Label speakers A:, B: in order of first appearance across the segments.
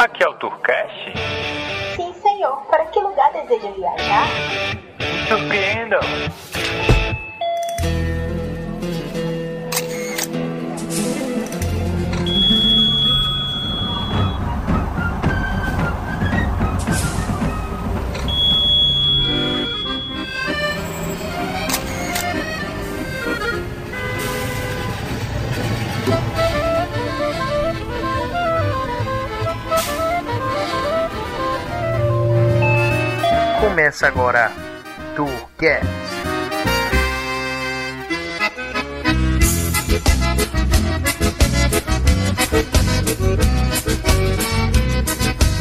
A: Aqui é o Turcast.
B: Sim, senhor. Para que lugar deseja viajar?
A: Surpreenda.
C: Começa agora Tourcast.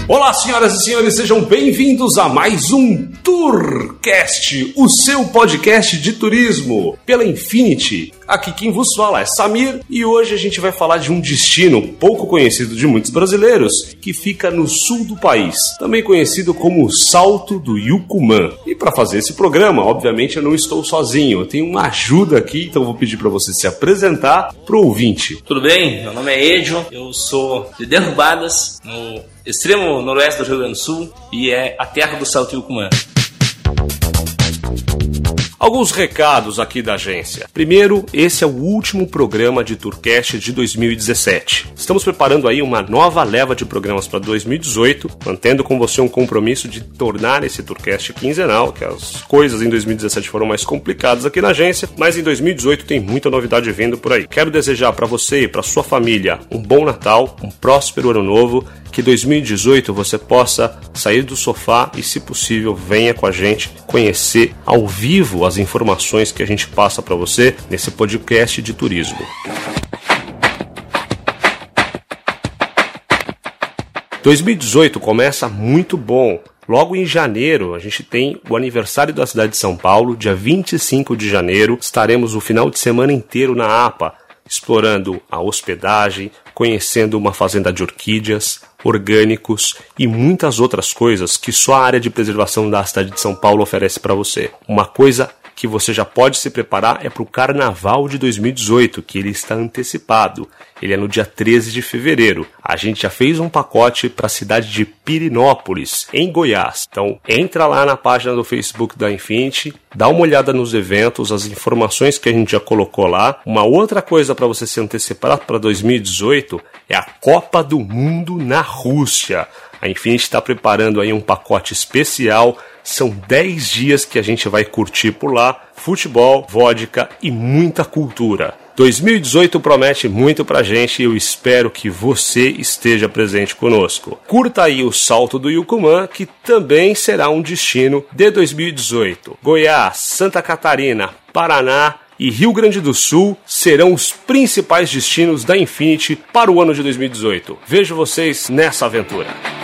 D: Olá, senhoras e senhores, sejam bem-vindos a mais um Tourcast, o seu podcast de turismo pela Infinity. Aqui quem vos fala é Samir e hoje a gente vai falar de um destino pouco conhecido de muitos brasileiros que fica no sul do país, também conhecido como o Salto do Yucumã. E para fazer esse programa, obviamente eu não estou sozinho, eu tenho uma ajuda aqui, então vou pedir para você se apresentar pro ouvinte.
E: Tudo bem? Meu nome é Edio, eu sou de Derrubadas, no extremo noroeste do Rio Grande do Sul, e é a terra do Salto Yucumã. Thank you.
D: Alguns recados aqui da agência. Primeiro, esse é o último programa de Tourcast de 2017. Estamos preparando aí uma nova leva de programas para 2018, mantendo com você um compromisso de tornar esse Tourcast quinzenal, que as coisas em 2017 foram mais complicadas aqui na agência, mas em 2018 tem muita novidade vindo por aí. Quero desejar para você e para sua família um bom Natal, um próspero ano novo que 2018 você possa sair do sofá e, se possível, venha com a gente conhecer ao vivo as informações que a gente passa para você nesse podcast de turismo. 2018 começa muito bom. Logo em janeiro, a gente tem o aniversário da cidade de São Paulo, dia 25 de janeiro. Estaremos o final de semana inteiro na APA, explorando a hospedagem, conhecendo uma fazenda de orquídeas, orgânicos e muitas outras coisas que só a área de preservação da cidade de São Paulo oferece para você. Uma coisa que você já pode se preparar é para o Carnaval de 2018, que ele está antecipado. Ele é no dia 13 de fevereiro. A gente já fez um pacote para a cidade de Pirinópolis, em Goiás. Então, entra lá na página do Facebook da Infinity, dá uma olhada nos eventos, as informações que a gente já colocou lá. Uma outra coisa para você se antecipar para 2018 é a Copa do Mundo na Rússia. A Infinity está preparando aí um pacote especial. São 10 dias que a gente vai curtir por lá: futebol, vodka e muita cultura. 2018 promete muito pra gente e eu espero que você esteja presente conosco. Curta aí o Salto do Yucumã, que também será um destino de 2018. Goiás, Santa Catarina, Paraná e Rio Grande do Sul serão os principais destinos da Infinity para o ano de 2018. Vejo vocês nessa aventura.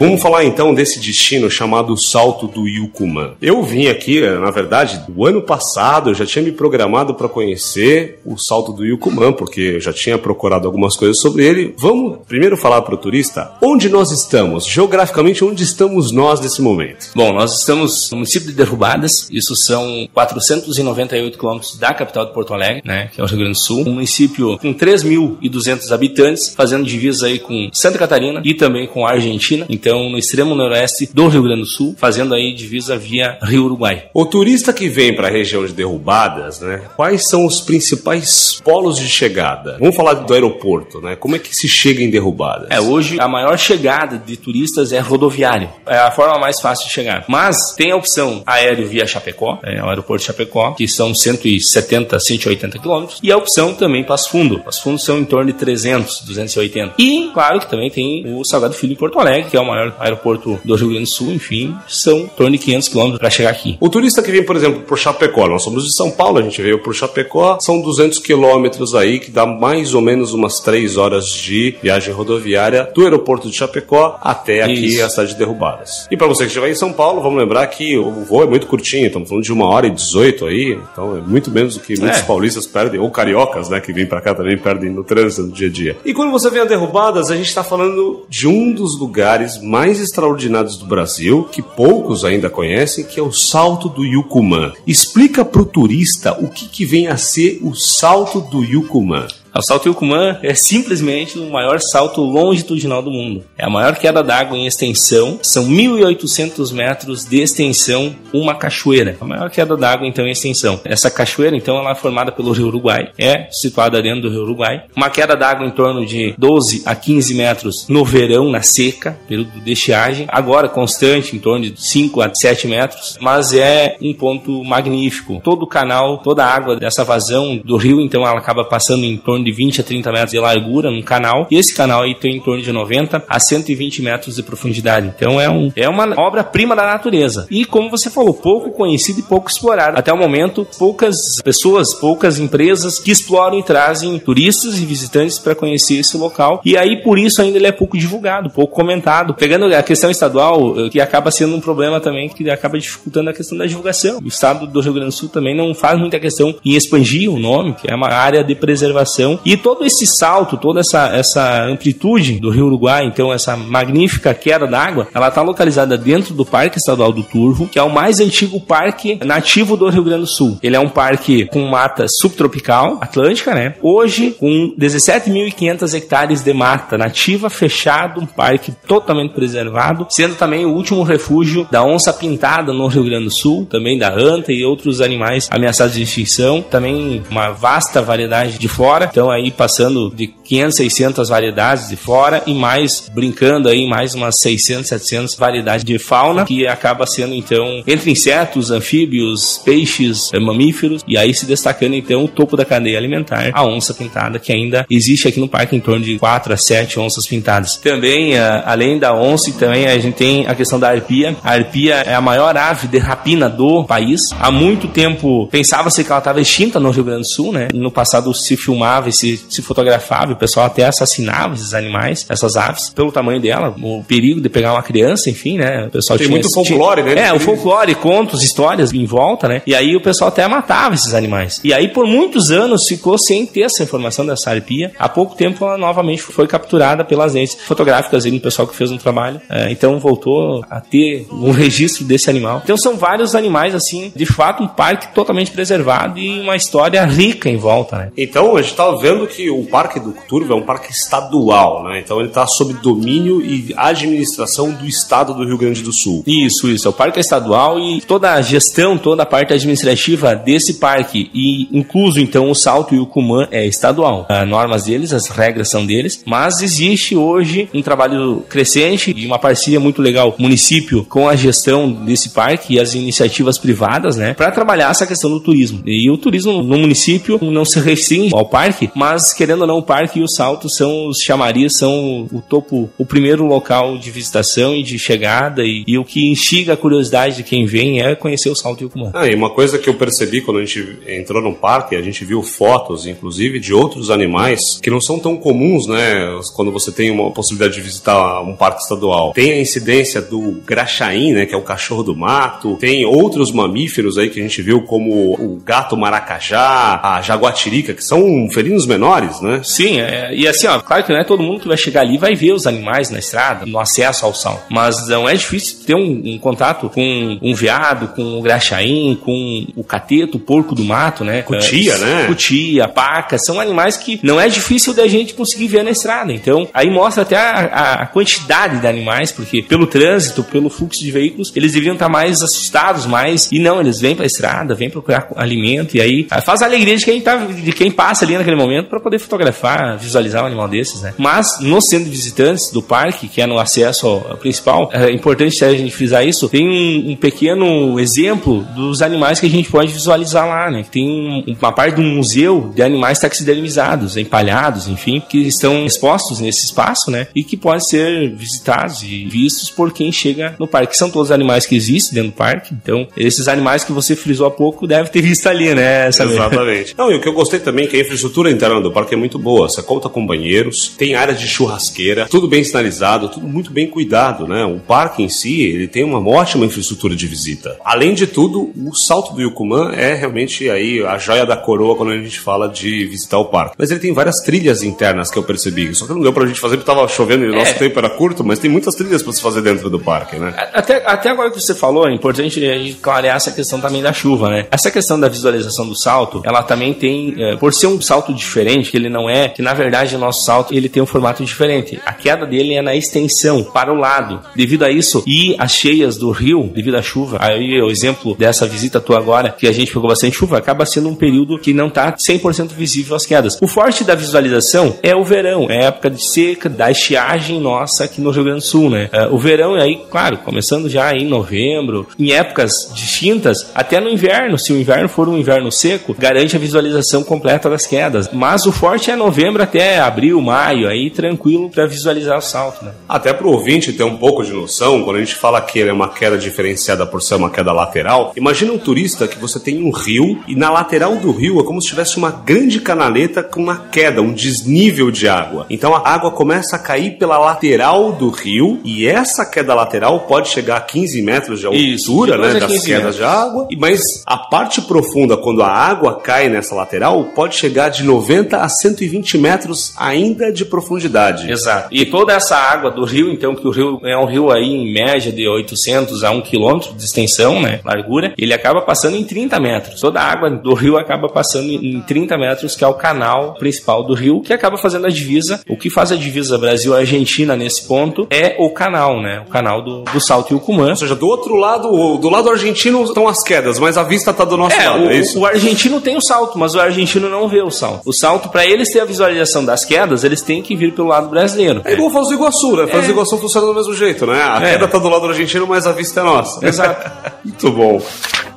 D: Vamos falar então desse destino chamado Salto do Yucumã. Eu vim aqui, na verdade, o ano passado, eu já tinha me programado para conhecer o Salto do Yucumã, porque eu já tinha procurado algumas coisas sobre ele. Vamos primeiro falar para o turista onde nós estamos, geograficamente, onde estamos nós nesse momento.
E: Bom, nós estamos no município de Derrubadas, isso são 498 quilômetros da capital de Porto Alegre, né, que é o Rio Grande do Sul. Um município com 3.200 habitantes, fazendo divisa aí com Santa Catarina e também com a Argentina. Então, no extremo noroeste do Rio Grande do Sul, fazendo aí divisa via Rio Uruguai.
D: O turista que vem para a região de Derrubadas, né, quais são os principais polos de chegada? Vamos falar do aeroporto, né? Como é que se chega em Derrubadas?
E: É, hoje a maior chegada de turistas é rodoviário. É a forma mais fácil de chegar. Mas tem a opção aéreo via Chapecó, é o aeroporto de Chapecó, que são 170, 180 quilômetros, e a opção também Passo Fundo. Passo Fundo são em torno de 300, 280. E, claro, que também tem o Salgado Filho em Porto Alegre, que é o maior maior aeroporto do Rio Grande do Sul, enfim, são em torno de 500 quilômetros para chegar aqui.
D: O turista que vem, por exemplo, por Chapecó, nós somos de São Paulo, a gente veio por Chapecó, são 200 quilômetros aí, que dá mais ou menos umas 3 horas de viagem rodoviária do aeroporto de Chapecó até aqui
E: Isso.
D: a cidade de Derrubadas. E para você que estiver em São Paulo, vamos lembrar que o voo é muito curtinho, estamos falando de uma hora e 18 aí, então é muito menos do que muitos
E: É.
D: paulistas perdem, ou cariocas, né, que vêm para cá também perdem no trânsito no dia a dia. E quando você vem a Derrubadas, a gente está falando de um dos lugares mais extraordinários do Brasil, que poucos ainda conhecem, que é o Salto do Yucumã. Explica pro turista o que, que vem a ser o Salto do Yucumã.
E: O salto Yucumã é simplesmente o maior salto longitudinal do mundo. É a maior queda d'água em extensão. São 1.800 metros de extensão, uma cachoeira. A maior queda d'água, então, em extensão. Essa cachoeira, então, ela é formada pelo Rio Uruguai. É situada dentro do Rio Uruguai. Uma queda d'água em torno de 12 a 15 metros no verão, na seca, período de estiagem. Agora, constante, em torno de 5 a 7 metros. Mas é um ponto magnífico. Todo o canal, toda a água dessa vazão do rio, então, ela acaba passando em torno de 20 a 30 metros de largura num canal. E esse canal aí tem em torno de 90 a 120 metros de profundidade. Então é, um, é uma obra-prima da natureza. E como você falou, pouco conhecido e pouco explorado. Até o momento, poucas pessoas, poucas empresas que exploram e trazem turistas e visitantes para conhecer esse local. E aí, por isso, ainda ele é pouco divulgado, pouco comentado. Pegando a questão estadual, eh, que acaba sendo um problema também, que acaba dificultando a questão da divulgação. O estado do Rio Grande do Sul também não faz muita questão em expandir o nome, que é uma área de preservação. E todo esse salto, toda essa, essa amplitude do Rio Uruguai, então essa magnífica queda d'água, ela está localizada dentro do Parque Estadual do Turvo, que é o mais antigo parque nativo do Rio Grande do Sul. Ele é um parque com mata subtropical, atlântica, né? Hoje, com 17.500 hectares de mata nativa, fechado, um parque totalmente preservado, sendo também o último refúgio da onça pintada no Rio Grande do Sul, também da anta e outros animais ameaçados de extinção. Também uma vasta variedade de flora, então aí passando de 500, 600 variedades de flora e mais, brincando aí, mais umas 600, 700 variedades de fauna, que acaba sendo então entre insetos, anfíbios, peixes, eh, mamíferos, e aí se destacando então o topo da cadeia alimentar, a onça pintada, que ainda existe aqui no parque em torno de 4 a 7 onças pintadas. Também, ah, além da onça, também a gente tem a questão da arpia. A arpia é a maior ave de rapina do país. Há muito tempo pensava-se que ela estava extinta no Rio Grande do Sul, né? No passado se filmava e se, se fotografava, o pessoal até assassinava esses animais, essas aves, pelo tamanho dela, o perigo de pegar uma criança, enfim, né? O pessoal
D: Tem
E: tinha
D: muito folclore, né?
E: É, o folclore, contos, histórias em volta, né? E aí o pessoal até matava esses animais. E aí por muitos anos ficou sem ter essa informação dessa arpia. Há pouco tempo ela novamente foi capturada pelas agências fotográficas aí do pessoal que fez um trabalho. É, então voltou a ter um registro desse animal. Então são vários animais assim, de fato um parque totalmente preservado e uma história rica em volta, né?
D: Então, a gente está vendo que o Parque do Turvo é um parque estadual, né? Então, ele está sob domínio e administração do Estado do Rio Grande do Sul.
E: Isso, isso. É o parque estadual e toda a gestão, toda a parte administrativa desse parque, e incluso então o Salto e o Cumã é estadual. As normas deles, as regras são deles, mas existe hoje um trabalho crescente e uma parceria muito legal, município com a gestão desse parque e as iniciativas privadas, né, para trabalhar essa questão do turismo. E o turismo no município não se restringe ao parque, mas querendo ou não, o parque e o Salto são os chamarias, são o topo, o primeiro local de visitação e de chegada e, e o que instiga a curiosidade de quem vem é conhecer o Salto e o Cumã.
D: Ah, e uma coisa que eu percebi quando a gente entrou no parque, a gente viu fotos, inclusive, de outros animais que não são tão comuns, né? Quando você tem uma possibilidade de visitar um parque estadual. Tem a incidência do graxaim, né? Que é o cachorro do mato. Tem outros mamíferos aí que a gente viu, como o gato maracajá, a jaguatirica, que são felinos menores, né?
E: Sim, é, e assim, ó, claro que não é todo mundo que vai chegar ali vai ver os animais na estrada, no acesso ao sal. Mas não é difícil ter um, um contato com um veado, com o graxaim, com o cateto, o porco do mato, né?
D: Cutia,
E: É,
D: né?
E: Cutia, paca, são animais que não é difícil da gente conseguir ver na estrada. Então, aí mostra até a, a- quantidade de animais, porque pelo trânsito, pelo fluxo de veículos, eles deviam estar mais assustados, mais. E não, eles vêm pra estrada, vêm procurar alimento, e aí faz a alegria de quem, tá, de quem passa ali naquele momento momento para poder fotografar, visualizar um animal desses, né? Mas no centro de visitantes do parque, que é no acesso ao, principal, é importante a gente frisar isso, tem um, um, pequeno exemplo dos animais que a gente pode visualizar lá, né? Tem um, uma parte de um museu de animais taxidermizados, empalhados, enfim, que estão expostos nesse espaço, né? E que podem ser visitados e vistos por quem chega no parque. São todos animais que existem dentro do parque, então esses animais que você frisou há pouco deve ter visto ali, né?
D: Sabe? Exatamente. Não, e o que eu gostei também é que a infraestrutura interna do parque é muito boa. Você conta com banheiros, tem área de churrasqueira, tudo bem sinalizado, tudo muito bem cuidado, né? O parque em si, ele tem uma ótima infraestrutura de visita. Além de tudo, o salto do Yucumã é realmente aí a joia da coroa quando a gente fala de visitar o parque. Mas ele tem várias trilhas internas que eu percebi. Só que não deu pra gente fazer porque tava chovendo e o nosso é. tempo era curto, mas tem muitas trilhas para se fazer dentro do parque, né?
E: Até, até agora que você falou, é importante a gente clarear essa questão também da chuva, né? Essa questão da visualização do salto, ela também tem, é, por ser um salto diferente, que ele não é, que na verdade o nosso salto ele tem um formato diferente. A queda dele é na extensão, para o lado. Devido a isso, e as cheias do rio, devido à chuva, aí o exemplo dessa visita tua agora, que a gente pegou bastante chuva, acaba sendo um período que não está 100% visível as quedas. O forte da visualização é o verão, é a época de seca, da estiagem nossa aqui no Rio Grande do Sul, né? É, o verão, aí, claro, começando já em novembro, em épocas distintas, até no inverno, se o inverno for um inverno seco, garante a visualização completa das quedas. Mas o forte é novembro até abril, maio, aí tranquilo para visualizar o salto, né?
D: Até para o ouvinte ter um pouco de noção, quando a gente fala que é uma queda diferenciada por ser uma queda lateral, imagina um turista que você tem um rio e na lateral do rio é como se tivesse uma grande canaleta com uma queda, um desnível de água. Então a água começa a cair pela lateral do rio e essa queda lateral pode chegar a 15 metros de altura, Isso, né, das quedas de água, mas a parte profunda, quando a água cai nessa lateral, pode chegar de 90 a 120 metros ainda de profundidade.
E: Exato. E toda essa água do rio, então, que o rio é um rio aí em média de 800 a 1 quilômetro de extensão, né, largura, ele acaba passando em 30 metros. Toda a água do rio acaba passando em 30 metros, que é o canal principal do rio, que acaba fazendo a divisa. O que faz a divisa Brasil-Argentina nesse ponto é o canal, né, o canal do, do Salto Yucumã.
D: Ou seja, do outro lado, do lado argentino estão as quedas, mas a vista está do nosso é, lado,
E: o,
D: é isso?
E: O argentino tem o salto, mas o argentino não vê o salto. O salto, para eles ter a visualização das quedas, eles têm que vir pelo lado brasileiro.
D: É igual Foz do Iguaçu, né? Foz do é. Iguaçu funciona do mesmo jeito, né? A é. queda tá do lado argentino, mas a vista é nossa.
E: Exato.
D: Muito bom.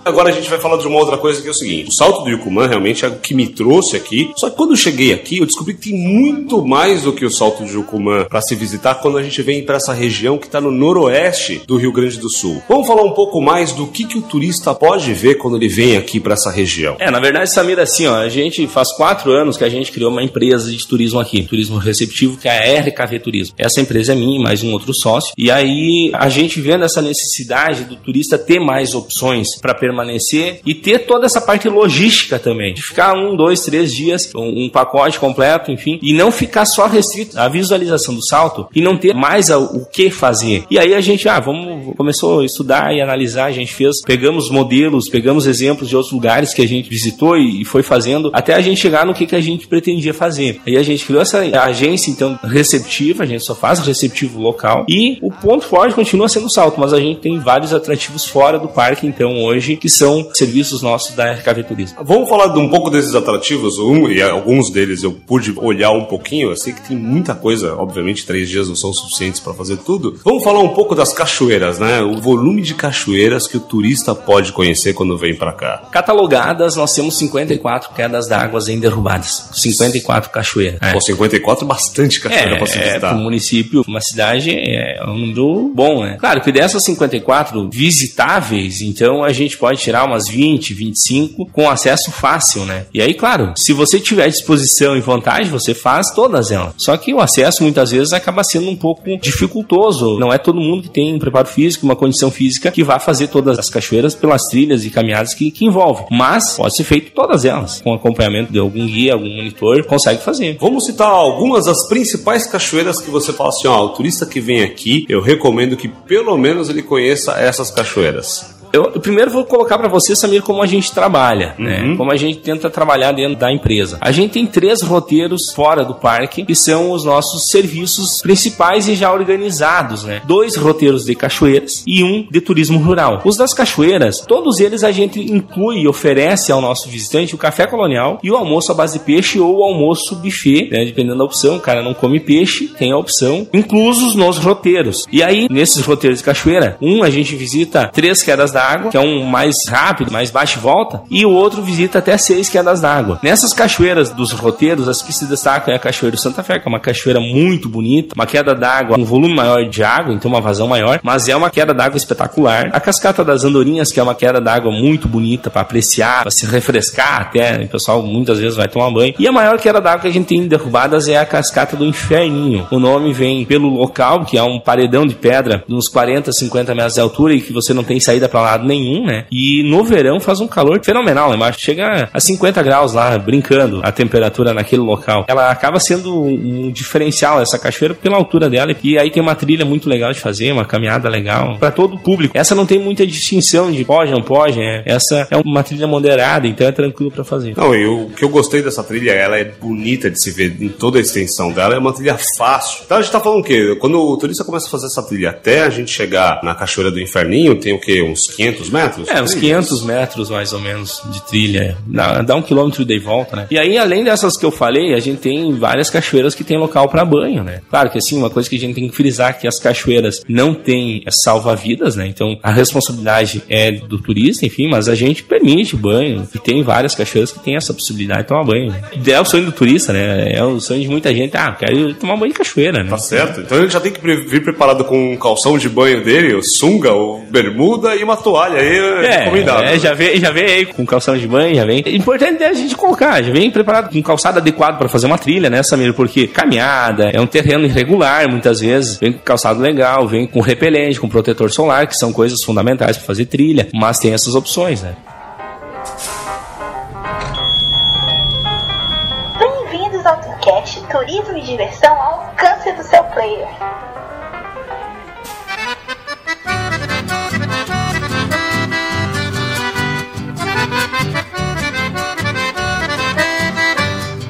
D: Agora a gente vai falar de uma outra coisa que é o seguinte: o salto do Yucumã realmente é o que me trouxe aqui. Só que quando eu cheguei aqui, eu descobri que tem muito mais do que o salto do Yucumã para se visitar quando a gente vem para essa região que está no noroeste do Rio Grande do Sul. Vamos falar um pouco mais do que, que o turista pode ver quando ele vem aqui para essa região.
E: É, na verdade, Samir, assim, ó, a gente faz quatro anos que a gente criou uma empresa de turismo aqui, turismo receptivo, que é a RKV Turismo. Essa empresa é minha, mais um outro sócio. E aí a gente vendo essa necessidade do turista ter mais opções para permanecer e ter toda essa parte logística também, de ficar um, dois, três dias, um, um, pacote completo, enfim, e não ficar só restrito à visualização do salto e não ter mais a, o que fazer. E aí a gente, ah, vamos, começou a estudar e analisar, a gente fez, pegamos modelos, pegamos exemplos de outros lugares que a gente visitou e, e foi fazendo, até a gente chegar no que, que a gente pretendia fazer. Aí a gente criou essa agência, então, receptiva, a gente só faz receptivo local, e o ponto forte continua sendo o salto, mas a gente tem vários atrativos fora do parque, então, hoje, que são serviços nossos da RKV Turismo.
D: Vamos falar de um pouco desses atrativos, um, e alguns deles eu pude olhar um pouquinho, eu sei que tem muita coisa, obviamente três dias não são suficientes para fazer tudo. Vamos falar um pouco das cachoeiras, né? O volume de cachoeiras que o turista pode conhecer quando vem para cá.
E: Catalogadas, nós temos 54 quedas d'água em derrubadas, 54 cachoeiras.
D: É. Pô, 54 bastante cachoeira
E: é,
D: para se visitar. É,
E: um município, uma cidade, é um número bom, né? Claro que dessas 54 visitáveis, então a gente pode tirar umas 20, 25 com acesso fácil, né? E aí, claro, se você tiver disposição e vontade, você faz todas elas. Só que o acesso muitas vezes acaba sendo um pouco dificultoso. Não é todo mundo que tem um preparo físico, uma condição física que vai fazer todas as cachoeiras pelas trilhas e caminhadas que, que envolve. Mas pode ser feito todas elas. Com acompanhamento de algum guia, algum monitor, consegue fazer.
D: Vamos citar algumas das principais cachoeiras que você fala assim, ó, o turista que vem aqui, eu recomendo que pelo menos ele conheça essas cachoeiras.
E: Eu, eu primeiro vou colocar para você, Samir, como a gente trabalha, né?
D: Uhum.
E: Como a gente tenta trabalhar dentro da empresa. A gente tem três roteiros fora do parque, que são os nossos serviços principais e já organizados, né? Dois roteiros de cachoeiras e um de turismo rural. Os das cachoeiras, todos eles a gente inclui e oferece ao nosso visitante o café colonial e o almoço à base de peixe ou o almoço buffet, né? Dependendo da opção. O cara não come peixe, tem a opção, inclusos nos roteiros. E aí, nesses roteiros de cachoeira, um a gente visita três quedas d'água, que é um mais rápido, mais baixo e volta, e o outro visita até seis quedas d'água. Nessas cachoeiras dos roteiros, as que se destacam é a Cachoeira do Santa Fé, que é uma cachoeira muito bonita, uma queda d'água, um volume maior de água, então uma vazão maior, mas é uma queda d'água espetacular. A Cascata das Andorinhas, que é uma queda d'água muito bonita para apreciar, para se refrescar até, né? o pessoal muitas vezes vai tomar banho. E a maior queda d'água que a gente tem em derrubadas é a Cascata do Inferninho. O nome vem pelo local, que é um paredão de pedra de uns 40, 50 metros de altura e que você não tem saída para nenhum, né? E no verão faz um calor fenomenal, né? Mas chega a 50 graus lá, brincando a temperatura naquele local. Ela acaba sendo um diferencial essa cachoeira pela altura dela e aí tem uma trilha muito legal de fazer, uma caminhada legal para todo o público. Essa não tem muita distinção de pode, não pode, né? Essa é uma trilha moderada, então é tranquilo para fazer.
D: Não, e o que eu gostei dessa trilha, ela é bonita de se ver em toda a extensão dela, é uma trilha fácil. Então a gente tá falando o quê? Quando o turista começa a fazer essa trilha até a gente chegar na Cachoeira do Inferninho, tem o quê? Uns 500 metros?
E: É, uns 500 metros mais ou menos de trilha. Dá, um quilômetro de volta, né? E aí, além dessas que eu falei, a gente tem várias cachoeiras que tem local para banho, né? Claro que assim, uma coisa que a gente tem que frisar é que as cachoeiras não têm salva-vidas, né? Então a responsabilidade é do turista, enfim, mas a gente permite banho. E tem várias cachoeiras que tem essa possibilidade de tomar banho. É o sonho do turista, né? É o sonho de muita gente. Ah, quero tomar banho de cachoeira, né?
D: Tá certo. Então ele já tem que vir preparado com um calção de banho dele, o sunga, o bermuda e uma toalha aí
E: É,
D: recomendado.
E: é, já vem, já vem aí com calção de banho, já vem. Importante é a gente colocar, já vem preparado com calçado adequado para fazer uma trilha, né, Samir? Porque caminhada é um terreno irregular, muitas vezes. Vem com calçado legal, vem com repelente, com protetor solar, que são coisas fundamentais para fazer trilha. Mas tem essas opções, né?
B: Bem-vindos ao Tourcast Turismo e Diversão ao alcance do seu player.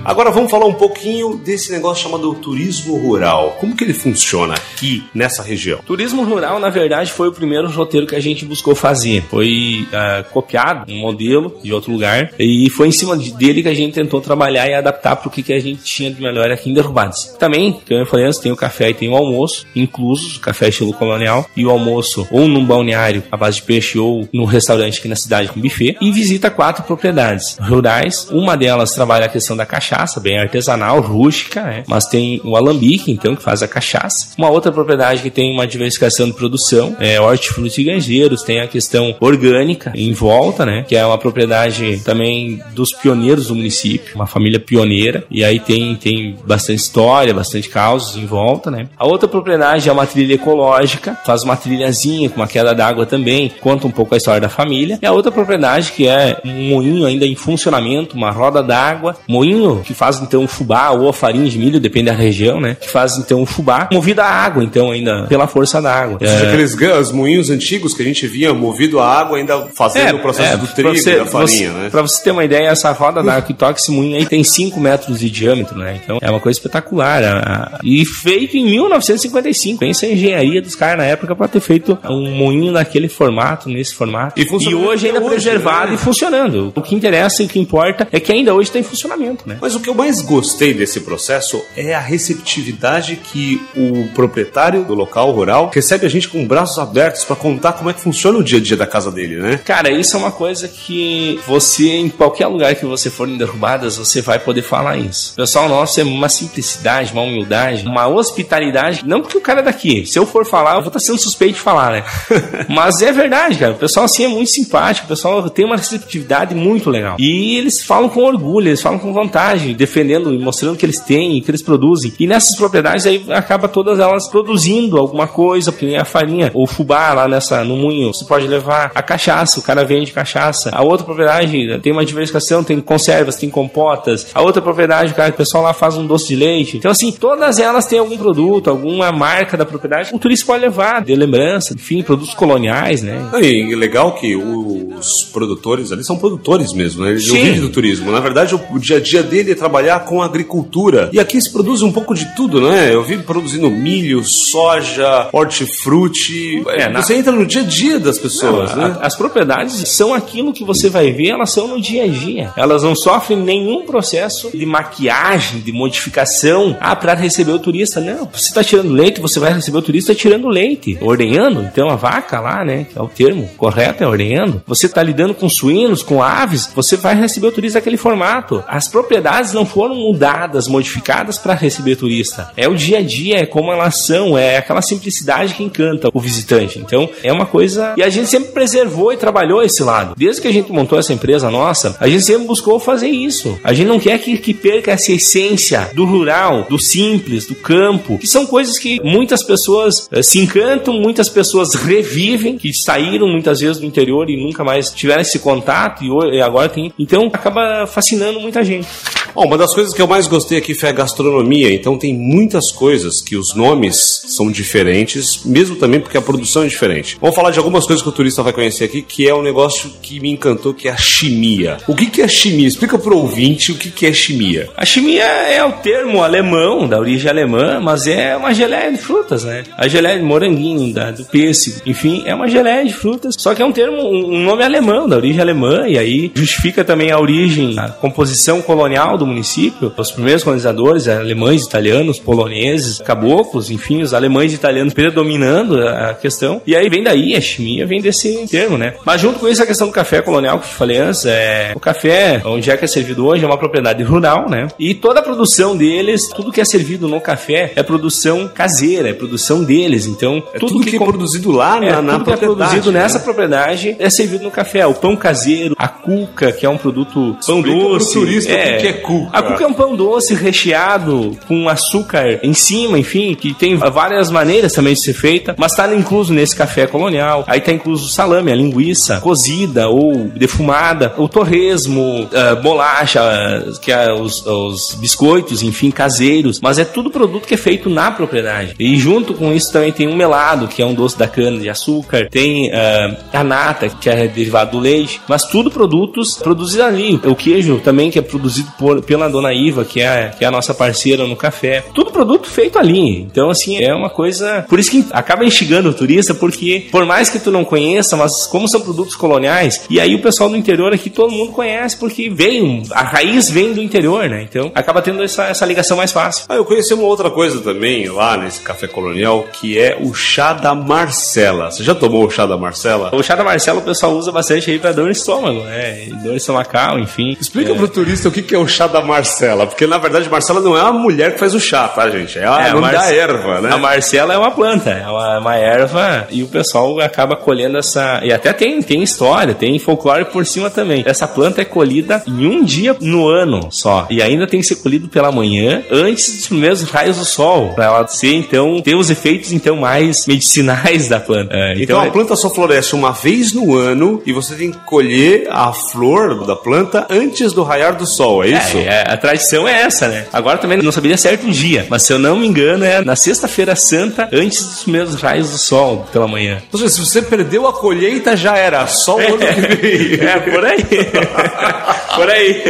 D: Agora vamos falar um pouquinho desse negócio chamado turismo rural. Como que ele funciona aqui nessa região?
E: Turismo rural, na verdade, foi o primeiro roteiro que a gente buscou fazer. Foi ah, copiado um modelo de outro lugar e foi em cima de- dele que a gente tentou trabalhar e adaptar para o que, que a gente tinha de melhor aqui em Derrubados. Também, como eu falei antes, tem o café e tem o almoço, inclusos, o café estilo colonial e o almoço ou num balneário à base de peixe ou num restaurante aqui na cidade com buffet e visita quatro propriedades rurais. Uma delas trabalha a questão da cachaça, bem artesanal, rústica, né? mas tem o alambique, então, que faz a cachaça. Uma outra propriedade que tem uma diversificação de produção, é hortifruti e ganjeiros, tem a questão orgânica em volta, né? Que é uma propriedade também dos pioneiros do município, uma família pioneira, e aí tem, tem bastante história, bastante causas em volta, né? A outra propriedade é uma trilha ecológica, faz uma trilhazinha com uma queda d'água também, conta um pouco a história da família. E a outra propriedade que é um moinho ainda em funcionamento, uma roda d'água, moinho que faz então fubá ou farinha de milho, depende da região, né? Que faz então o fubá movido a água, então ainda pela força da água.
D: Ou seja,
E: É,
D: aqueles moinhos antigos que a gente via movido a água ainda fazendo o processo do
E: pra
D: trigo
E: você-
D: e da farinha,
E: você-
D: né?
E: Pra você ter uma ideia, essa roda da toca esse moinho aí tem 5 metros de diâmetro, né? Então é uma coisa espetacular. a- a- E feito em 1955. Pensa a engenharia dos caras na época pra ter feito um moinho naquele formato, nesse formato.
D: E funciona
E: hoje ainda
D: hoje,
E: preservado
D: né?
E: e funcionando. O que interessa e o que importa é que ainda hoje está em funcionamento, né?
D: Mas o que eu mais gostei desse processo é a receptividade que o proprietário do local rural recebe a gente com braços abertos para contar como é que funciona o dia a dia da casa dele, né?
E: Cara, isso é uma coisa que você, em qualquer lugar que você for em derrubadas, você vai poder falar isso. O pessoal nosso é uma simplicidade, uma humildade, uma hospitalidade. Não porque o cara é daqui. Se eu for falar, eu vou estar sendo suspeito de falar, né? Mas é verdade, cara. O pessoal assim é muito simpático. O pessoal tem uma receptividade muito legal. E eles falam com orgulho, eles falam com vantagem. Defendendo e mostrando que eles têm, que eles produzem. E nessas propriedades aí acaba todas elas produzindo alguma coisa, porque nem a farinha, o fubá lá nessa, no moinho, você pode levar a cachaça, o cara vende cachaça. A outra propriedade tem uma diversificação, tem conservas, tem compotas. A outra propriedade, o, cara, o pessoal lá faz um doce de leite. Então, assim, todas elas têm algum produto, alguma marca da propriedade. O turista pode levar, de lembrança, enfim, produtos coloniais, né?
D: E legal que os produtores ali são produtores mesmo, né? Eles
E: Sim.
D: vivem do turismo. Na verdade, o dia a dia dele trabalhar com agricultura. E aqui se produz um pouco de tudo, né? Eu vi produzindo milho, soja, hortifruti.
E: É, na-
D: Você entra no dia a dia das pessoas,
E: A-
D: né?
E: As propriedades são aquilo que você vai ver, elas são no dia a dia. Elas não sofrem nenhum processo de maquiagem, de modificação, ah, para receber o turista. Não, você está tirando leite, você vai receber o turista tirando leite, ordenhando. Então a vaca lá, né, que é o termo correto, é ordenhando. Você está lidando com suínos, com aves, você vai receber o turista daquele formato. As propriedades não foram mudadas, modificadas para receber turista. É o dia a dia, é como elas são, é aquela simplicidade que encanta o visitante. Então, é uma coisa. E a gente sempre preservou e trabalhou esse lado. Desde que a gente montou essa empresa nossa, a gente sempre buscou fazer isso. A gente não quer que, que perca essa essência do rural, do simples, do campo, que são coisas que muitas pessoas eh, se encantam, muitas pessoas revivem, que saíram muitas vezes do interior e nunca mais tiveram esse contato e agora tem. Então, acaba fascinando muita gente.
D: Bom, uma das coisas que eu mais gostei aqui foi a gastronomia. Então tem muitas coisas que os nomes são diferentes, mesmo também porque a produção é diferente. Vamos falar de algumas coisas que o turista vai conhecer aqui, que é um negócio que me encantou, que é a chimia. O que, que é chimia? Explica pro ouvinte o que, que é chimia.
E: A chimia é o termo alemão, da origem alemã, mas é uma geleia de frutas, né? A geleia de moranguinho, da, do pêssego, enfim, é uma geleia de frutas. Só que é um termo, um nome alemão, da origem alemã, e aí justifica também a origem, a composição colonial do município. Os primeiros colonizadores, alemães, italianos, poloneses, caboclos, enfim, os alemães e italianos predominando a questão. E aí vem daí, a chimia vem desse termo, né? Mas junto com isso, a questão do café colonial que eu te falei antes, é, o café, onde é que é servido hoje, é uma propriedade rural, né? E toda a produção deles, tudo que é servido no café é produção caseira, é produção deles. Então,
D: É tudo, que, é
E: com-
D: produzido lá
E: é,
D: na,
E: tudo que é produzido
D: né?
E: nessa propriedade é servido no café. O pão caseiro, a cuca, que é um produto pão
D: Explica pro
E: doce.
D: turista o que que é cuca.
E: A cuca é um pão doce recheado com açúcar em cima, enfim, que tem várias maneiras também de ser feita, mas está incluso nesse café colonial. Aí tá incluso o salame, a linguiça cozida ou defumada, o torresmo, ah, bolacha, ah, que é os, os biscoitos, enfim, caseiros, mas é tudo produto que é feito na propriedade. E junto com isso também tem um melado, que é um doce da cana de açúcar, tem ah, a nata, que é derivado do leite, mas tudo produtos produzidos ali. O queijo também, que é produzido por, pela dona Iva, que é, que é a nossa parceira no café. Tudo produto feito ali. Então, assim, é uma coisa. Por isso que acaba instigando o turista, porque por mais que tu não conheça, mas como são produtos coloniais, e aí o pessoal do interior aqui todo mundo conhece, porque veio, a raiz vem do interior, né? Então acaba tendo essa, essa ligação mais fácil.
D: Ah, eu conheci uma outra coisa também lá nesse café colonial, que é o chá da Marcela. Você já tomou o chá da Marcela?
E: O chá da Marcela o pessoal usa bastante aí pra dor no estômago, né? Dor estomacal, enfim.
D: Explica
E: É.
D: pro turista o que que é o chá da Marcela, porque na verdade Marcela não é a mulher que faz o chá, tá, gente? É a
E: É, a
D: nome da erva, né?
E: A Marcela é uma planta, é uma, uma erva e o pessoal acaba colhendo essa. E até tem, tem história, tem folclore por cima também. Essa planta é colhida em um dia no ano só. E ainda tem que ser colhido pela manhã, antes dos primeiros raios do sol. Pra ela ser, então, ter os efeitos então mais medicinais da planta. É,
D: Então,
E: é-
D: a planta só floresce uma vez no ano e você tem que colher a flor da planta antes do raiar do sol, é isso?
E: É, é, a tradição é essa, né? Agora também não saberia certo o dia, mas se eu não me engano, é na sexta-feira santa, antes dos primeiros raios do sol pela manhã.
D: Ou seja, se você perdeu a colheita, já era. Só o ano que vem.
E: É, por aí. por aí.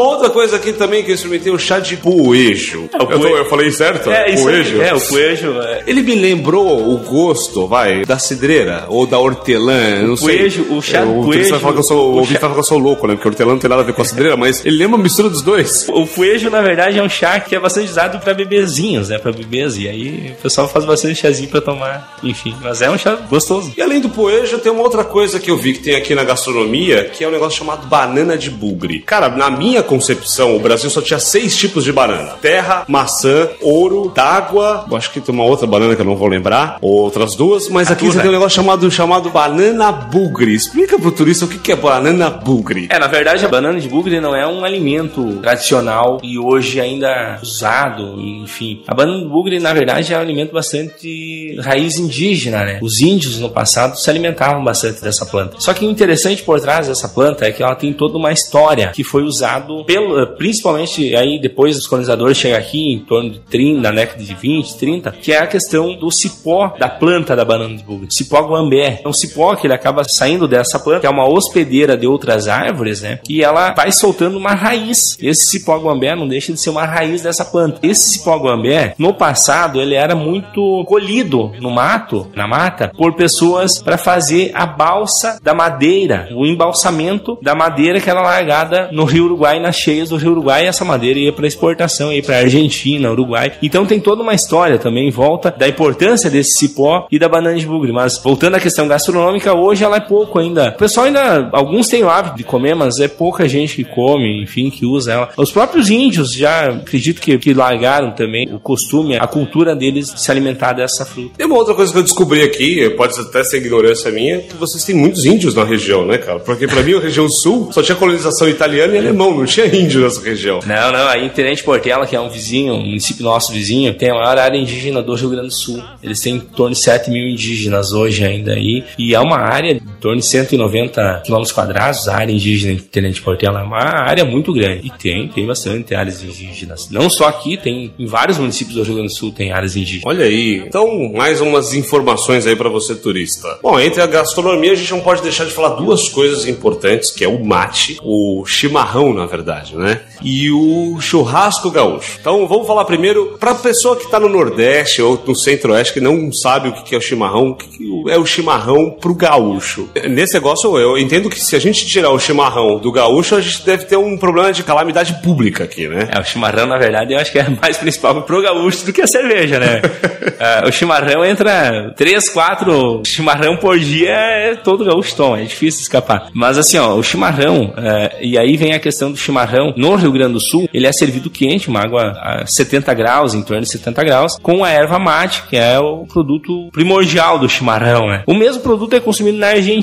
D: Uma outra coisa aqui também que eu experimentei, o chá de poejo.
E: É, o
D: eu, eu falei certo?
E: É, isso
D: poejo?
E: É, o poejo. é.
D: Ele me lembrou o gosto, vai, da cidreira ou da hortelã, não sei.
E: poejo, o chá
D: É, o
E: poejo,
D: vai falar que eu sou,
E: o
D: o ouvinte
E: chá-
D: vai falar que eu sou louco, né? Porque hortelã não tem nada a ver com a cidreira, mas ele lembra a mistura dos dois.
E: O poejo, na verdade, é um chá que é bastante usado pra bebezinhos, né? Pra bebês. E aí o pessoal faz bastante chazinho pra tomar. Enfim, mas é um chá gostoso.
D: E além do poejo, tem uma outra coisa que eu vi que tem aqui na gastronomia, que é um negócio chamado banana de bugre. Cara, na minha concepção, o Brasil só tinha seis tipos de banana: terra, maçã, ouro, d'água. eu Acho que tem uma outra banana que eu não vou lembrar, outras duas. Mas aqui você tem um negócio chamado, chamado banana bugre. Explica pro turista o que, que é banana bugre.
E: É, na verdade, a banana de bugre não é um alimento tradicional e hoje ainda usado, enfim. A banana de bugre, na verdade, é um alimento bastante raiz indígena, né? Os índios, no passado, se alimentavam bastante dessa planta. Só que o interessante por trás dessa planta é que ela tem toda uma história que foi usado pelo, principalmente aí depois dos colonizadores chegar aqui, em torno de 30, na década de 20, 30, que é a questão do cipó da planta da banana de bugre. Cipó guambé. É um cipó que ele acaba saindo dessa planta, que é uma hospedeira de outras árvores, né? E ela vai soltando uma raiz. Esse cipó guambé não deixa de ser uma raiz dessa planta. Esse cipó guambé, no passado, ele era muito colhido no mato, na mata, por pessoas para fazer a balsa da madeira, o embalsamento da madeira que era largada no Rio Uruguai, nas cheias do Rio Uruguai, e essa madeira ia para exportação, ia para Argentina, Uruguai. Então tem toda uma história também em volta da importância desse cipó e da banana de bugre. Mas voltando à questão gastronômica, hoje ela é pouco ainda. O pessoal ainda, alguns têm o hábito de comer, mas é pouca gente que come, enfim, que usa ela. Os próprios índios já acredito que, que largaram também o costume, a cultura deles de se alimentar dessa fruta.
D: Tem uma outra coisa que eu descobri aqui, pode até ser ignorância minha, que vocês têm muitos índios na região, né, cara? Porque pra mim a região sul só tinha colonização italiana e alemão, não tinha índio nessa região.
E: Não, não, aí em Tenente Portela, que é um vizinho, um município nosso vizinho, tem a maior área indígena do Rio Grande do Sul. Eles têm em torno de 7 mil indígenas hoje ainda aí, e é uma área torno de 190 quilômetros quadrados, a área indígena de Tenente Portela é uma área muito grande. E tem, tem bastante áreas indígenas. Não só aqui, tem em vários municípios do Rio Grande do Sul tem áreas indígenas.
D: Olha aí. Então, mais umas informações aí pra você turista. Bom, entre a gastronomia a gente não pode deixar de falar duas coisas importantes, que é o mate, o chimarrão, na verdade, né? E o churrasco gaúcho. Então, vamos falar primeiro pra pessoa que tá no Nordeste ou no Centro-Oeste que não sabe o que é o chimarrão, o que é o chimarrão pro gaúcho. Nesse negócio, eu entendo que se a gente tirar o chimarrão do gaúcho, a gente deve ter um problema de calamidade pública aqui, né?
E: É, o chimarrão, na verdade, eu acho que é mais principal pro gaúcho do que a cerveja, né? É, o chimarrão entra três, quatro chimarrão por dia, é todo gaúcho toma, é difícil escapar. Mas assim, ó, o chimarrão, é, e aí vem a questão do chimarrão no Rio Grande do Sul, ele é servido quente, uma água a 70 graus, em torno de 70 graus, com a erva mate, que é o produto primordial do chimarrão, né? O mesmo produto é consumido na Argentina,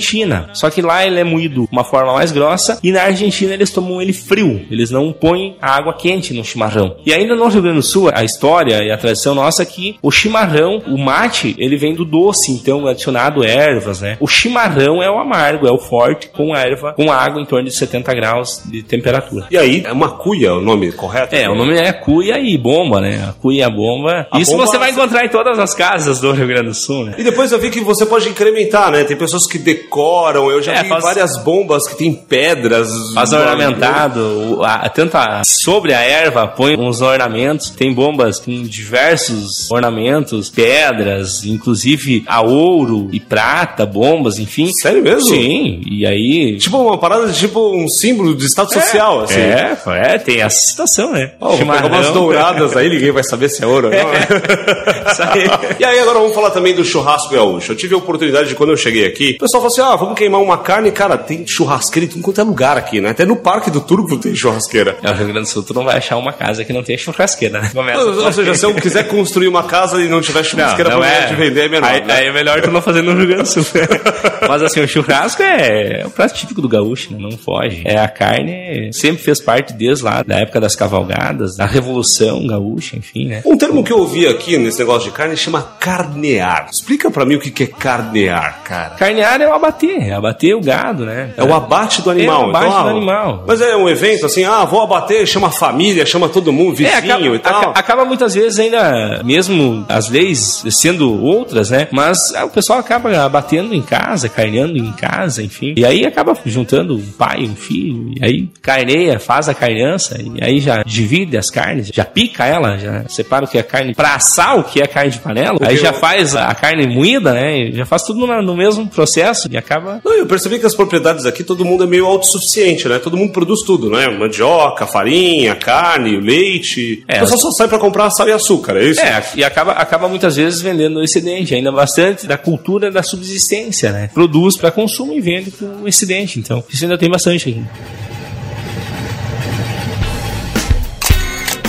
E: só que lá ele é moído de uma forma mais grossa e na Argentina eles tomam ele frio, eles não põem a água quente no chimarrão. E ainda no Rio Grande do Sul, a história e a tradição nossa é que o chimarrão, o mate, ele vem do doce, então adicionado ervas, né? O chimarrão é o amargo, é o forte, com a erva, com água em torno de 70 graus de temperatura.
D: E aí, é uma cuia o nome correto?
E: É, o nome é cuia e bomba, né? A cuia e a bomba.
D: A
E: Isso
D: bomba-
E: você vai encontrar em todas as casas do Rio Grande do Sul, né?
D: E depois eu vi que você pode incrementar, né? Tem pessoas que decoram, eu já
E: É,
D: vi
E: faz-
D: várias bombas que tem pedras.
E: Faz ornamentado, a- tanto a- sobre a erva põe uns ornamentos, tem bombas com diversos ornamentos, pedras, inclusive a ouro e prata, bombas, enfim.
D: Sério mesmo?
E: Sim, e aí.
D: Tipo uma parada de tipo um símbolo de status social, assim.
E: É, é, tem essa situação, né?
D: Vou pegar umas douradas aí, ninguém vai saber se é ouro ou não.
E: Aí.
D: E aí, agora vamos falar também do churrasco gaúcho. Eu tive a oportunidade de, quando eu cheguei aqui, o pessoal falou assim: ah, vamos queimar uma carne. Cara, tem churrasqueira em tudo quanto é lugar aqui, né? Até no Parque do Turco tem churrasqueira.
E: No Rio Grande do Sul, tu não vai achar uma casa que não tenha churrasqueira, né? Começa
D: Ou, ou seja, se eu quiser construir uma casa e não tiver churrasqueira pra é. de vender, é menor.
E: Aí,
D: né?
E: aí é melhor tu não fazer no Rio Grande do Sul. Mas assim, o churrasco é, é o prato típico do gaúcho, né? não foge. É a carne, sempre fez parte desde lá, da época das cavalgadas, da Revolução Gaúcha, enfim, né?
D: Um termo que eu ouvi aqui nesse negócio de carne chama carnear. Explica pra mim o que é carnear, cara.
E: Carnear é o abater, abater o gado, né?
D: É o abate do animal.
E: É o abate
D: então,
E: do
D: ah,
E: animal.
D: Mas é um evento assim, ah, vou abater, chama a família, chama todo mundo, vizinho
E: É, acaba,
D: e tal.
E: aca- acaba muitas vezes ainda, mesmo as leis sendo outras, né? Mas ah, o pessoal acaba batendo em casa, carneando em casa, enfim. E aí acaba juntando um pai, um filho, e aí carneia, faz a carneança, e aí já divide as carnes, já pica ela, já separa o que é carne pra assar, o que é carne de panela, aí
D: eu-
E: já faz a carne moída, né? Já faz tudo na- no mesmo processo e acaba.
D: Não, eu percebi que as propriedades aqui todo mundo é meio autossuficiente, né? Todo mundo produz tudo, né? Mandioca, farinha, carne, leite.
E: É,
D: o pessoal só sai pra comprar sal e açúcar, é isso?
E: É, e acaba, acaba muitas vezes vendendo o excedente, ainda bastante da cultura da subsistência, né? Produz para consumo e vende com o excedente, então isso ainda tem bastante aqui.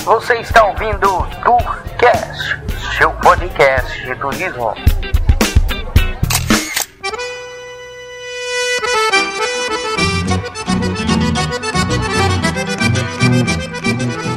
C: Você está ouvindo o Tourcast, seu podcast de turismo.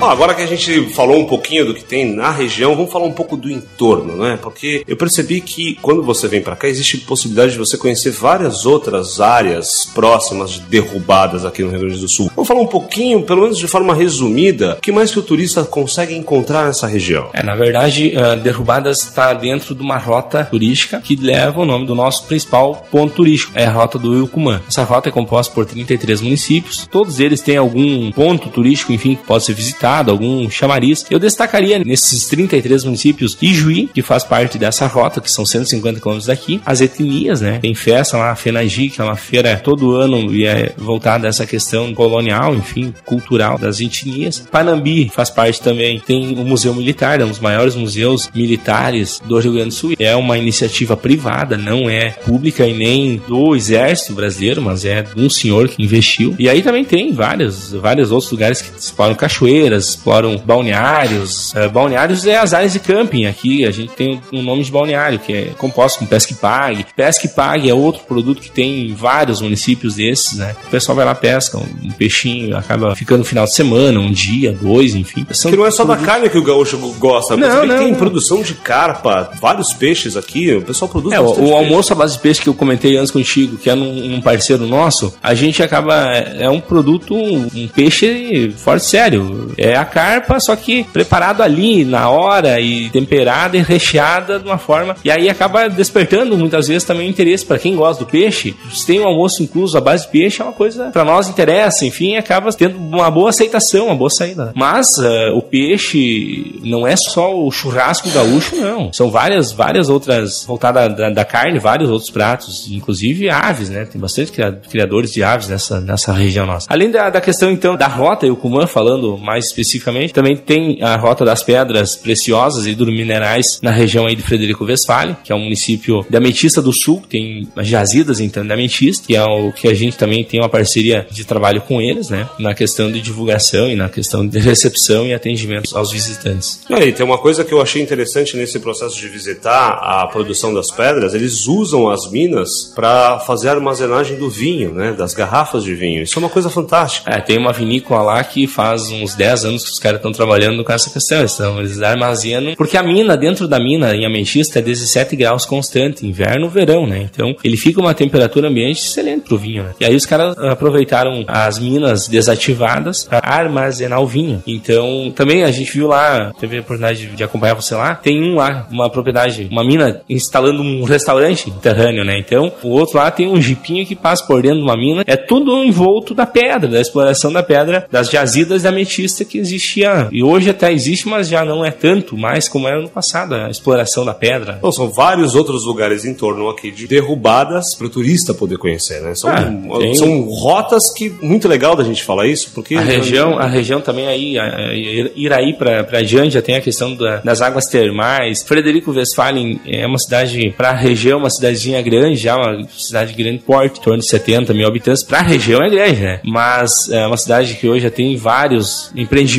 D: Bom, agora que a gente falou um pouquinho do que tem na região, vamos falar um pouco do entorno, né? Porque eu percebi que quando você vem para cá existe possibilidade de você conhecer várias outras áreas próximas de derrubadas aqui no Rio Grande do Sul. Vamos falar um pouquinho, pelo menos de forma resumida, o que mais que o turista consegue encontrar nessa região?
E: É, na verdade, uh, Derrubadas está dentro de uma rota turística que leva o nome do nosso principal ponto turístico, é a rota do Ilcumã. Essa rota é composta por 33 municípios, todos eles têm algum ponto turístico, enfim, que pode ser visitado algum chamariz. Eu destacaria nesses 33 municípios Ijuí, que faz parte dessa rota, que são 150 quilômetros daqui, as etnias, né? Tem festa lá, a Fenagi, que é uma feira todo ano e é voltada a essa questão colonial, enfim, cultural das etnias. Panambi faz parte também, tem o Museu Militar, é um dos maiores museus militares do Rio Grande do Sul. É uma iniciativa privada, não é pública e nem do exército brasileiro, mas é de um senhor que investiu. E aí também tem vários, vários outros lugares que exploram cachoeiras, exploram balneários. Uh, balneários é as áreas de camping aqui. A gente tem um nome de balneário que é composto com pesca e pague. Pesca e pague é outro produto que tem em vários municípios desses, né? O pessoal vai lá pesca um, um peixinho, acaba ficando no final de semana, um dia, dois, enfim.
D: São que não é só produtos... da carne que o gaúcho gosta. Não, não. Tem produção de carpa, vários peixes aqui. O pessoal produz.
E: É, o, o almoço à base de peixe que eu comentei antes contigo, que é num, num parceiro nosso, a gente acaba é um produto, um peixe forte sério. É a carpa, só que preparado ali na hora e temperada e recheada de uma forma. E aí acaba despertando muitas vezes também o interesse para quem gosta do peixe. Se tem um almoço incluso à base de peixe, é uma coisa para nós interessa, enfim, acaba tendo uma boa aceitação, uma boa saída. Mas uh, o peixe não é só o churrasco gaúcho, não. São várias, várias outras, voltada da, da carne, vários outros pratos, inclusive aves, né? Tem bastante criadores de aves nessa, nessa região nossa. Além da, da questão, então, da rota, e o Kuman falando mais. Também tem a Rota das Pedras Preciosas e dos Minerais na região aí de Frederico Westphalen, que é um município da Ametista do Sul, tem jazidas então da Ametista, que é o que a gente também tem uma parceria de trabalho com eles, né, na questão de divulgação e na questão de recepção e atendimento aos visitantes.
D: E tem uma coisa que eu achei interessante nesse processo de visitar a produção das pedras, eles usam as minas para fazer a armazenagem do vinho, né, das garrafas de vinho. Isso é uma coisa fantástica.
E: É, tem uma vinícola lá que faz uns 10 anos que os caras estão trabalhando com essa questão. Então, eles armazenam. Porque a mina, dentro da mina, em ametista, é 17 graus constante, inverno, verão, né? Então, ele fica uma temperatura ambiente excelente pro vinho, né? E aí os caras aproveitaram as minas desativadas para armazenar o vinho. Então, também a gente viu lá, teve a oportunidade de acompanhar você lá, tem um lá, uma propriedade, uma mina instalando um restaurante interrâneo, né? Então, o outro lá tem um jipinho que passa por dentro de uma mina. É tudo envolto da pedra, da exploração da pedra, das jazidas da ametista que existia e hoje até existe, mas já não é tanto mais como era no passado, a exploração da pedra.
D: Bom, são vários outros lugares em torno aqui de derrubadas para o turista poder conhecer, né? São, ah, tem... são rotas que muito legal da gente falar isso, porque
E: a região, a região também aí, Iraí para já tem a questão da, das águas termais. Frederico Westphalen é uma cidade para a região, uma cidadezinha grande, já uma cidade grande porte, em torno de 70 mil habitantes. Para a região é grande, né? Mas é uma cidade que hoje já tem vários empreendimentos